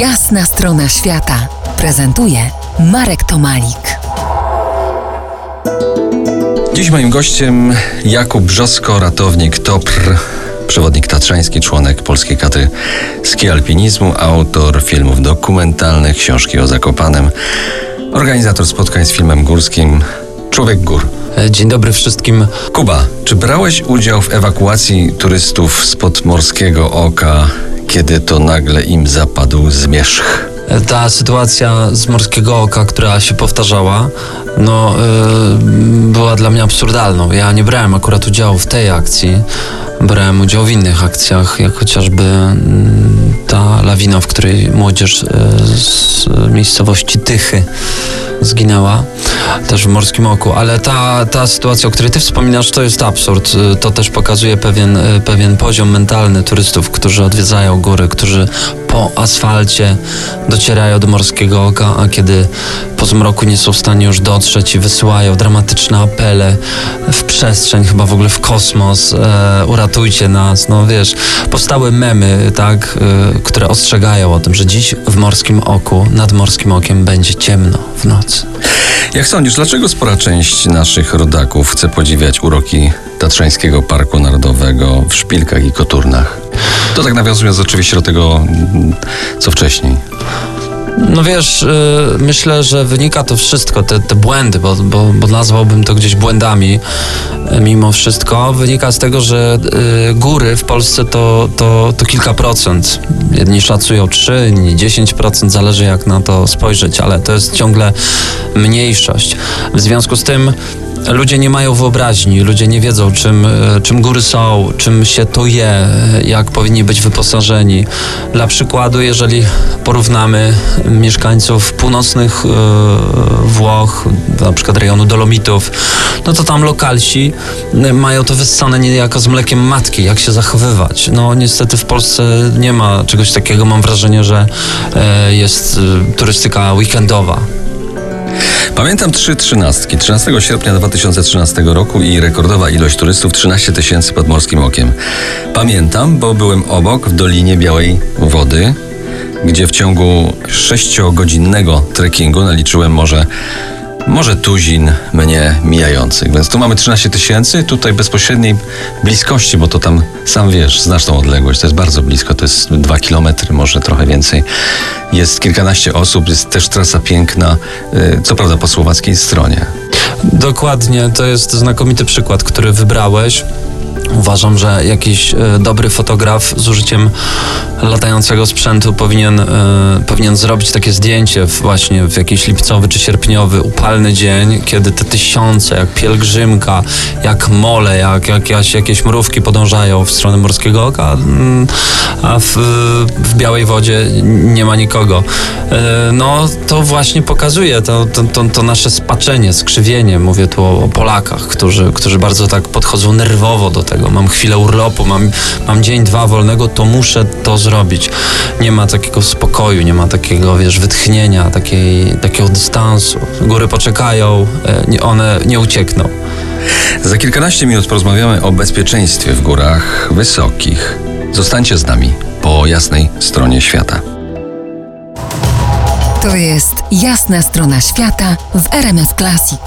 Jasna strona świata prezentuje Marek Tomalik. Dziś moim gościem Jakub Brzosko, ratownik TOPR, przewodnik tatrzański, członek Polskiej Katry Ski Alpinizmu, autor filmów dokumentalnych, książki o Zakopanem, organizator spotkań z filmem górskim, człowiek gór. Dzień dobry wszystkim. Kuba, czy brałeś udział w ewakuacji turystów spod Morskiego Oka, kiedy to nagle im zapadł zmierzch? Ta sytuacja z Morskiego Oka, która się powtarzała, no, yy, była dla mnie absurdalną. Ja nie brałem akurat udziału w tej akcji. Brałem udział w innych akcjach, jak chociażby ta lawina, w której młodzież yy, z miejscowości Tychy zginęła też w Morskim Oku, ale ta, ta sytuacja, o której ty wspominasz, to jest absurd. To też pokazuje pewien, pewien poziom mentalny turystów, którzy odwiedzają góry, którzy po asfalcie docierają do Morskiego Oka, a kiedy po zmroku nie są w stanie już dotrzeć i wysyłają dramatyczne apele w przestrzeń, chyba w ogóle w kosmos, e, uratujcie nas, no wiesz, powstały memy, tak, e, które ostrzegają o tym, że dziś w Morskim Oku, nad Morskim Okiem będzie ciemno w nocy. Jak sądzisz, dlaczego spora część naszych rodaków chce podziwiać uroki Tatrzańskiego Parku Narodowego w Szpilkach i Koturnach? To tak nawiązując oczywiście do tego, co wcześniej. No wiesz, yy, myślę, że wynika to wszystko, te, te błędy, bo, bo, bo, nazwałbym to gdzieś błędami yy, mimo wszystko, wynika z tego, że yy, góry w Polsce to, to, to kilka procent. Jedni szacują 3, inni 10%, zależy jak na to spojrzeć, ale to jest ciągle mniejszość. W związku z tym ludzie nie mają wyobraźni, ludzie nie wiedzą, czym, e, czym góry są, czym się to je, jak powinni być wyposażeni. Dla przykładu, jeżeli porównamy mieszkańców północnych e, Włoch, na przykład rejonu Dolomitów, no to tam lokalsi mają to wyssane niejako z mlekiem matki, jak się zachowywać. No niestety w Polsce nie ma czegoś takiego, mam wrażenie, że e, jest turystyka weekendowa. Pamiętam trzy trzynastki. 13 sierpnia 2013 roku i rekordowa ilość turystów 13 tysięcy pod Morskim Okiem. Pamiętam, bo byłem obok w Dolinie Białej Wody, gdzie w ciągu sześciogodzinnego trekkingu naliczyłem może może tuzin mnie mijających. Więc tu mamy 13 tysięcy, tutaj bezpośredniej bliskości, bo to tam sam wiesz, znasz tą odległość, to jest bardzo blisko, to jest dwa kilometry, może trochę więcej. Jest kilkanaście osób, jest też trasa piękna, y, co prawda po słowackiej stronie. Dokładnie, to jest znakomity przykład, który wybrałeś. Uważam, że jakiś e, dobry fotograf z użyciem latającego sprzętu powinien, e, powinien zrobić takie zdjęcie właśnie w jakiś lipcowy czy sierpniowy, upalny dzień, kiedy te tysiące, jak pielgrzymka, jak mole, jak, jak jakieś, mrówki podążają w stronę Morskiego Oka, mm, a w, w białej wodzie nie ma nikogo. E, no to właśnie pokazuje to, to, to, to nasze spaczenie, skrzywienie. Mówię tu o, o Polakach, którzy, którzy bardzo tak podchodzą nerwowo do tego. Mam chwilę urlopu, mam, mam dzień, dwa wolnego, to muszę to zrobić. Nie ma takiego spokoju, nie ma takiego, wiesz, wytchnienia, takiej, takiego dystansu. Góry poczekają, e, one nie uciekną. Za kilkanaście minut porozmawiamy o bezpieczeństwie w górach wysokich. Zostańcie z nami po jasnej stronie świata. To jest jasna strona świata w RMS Classic.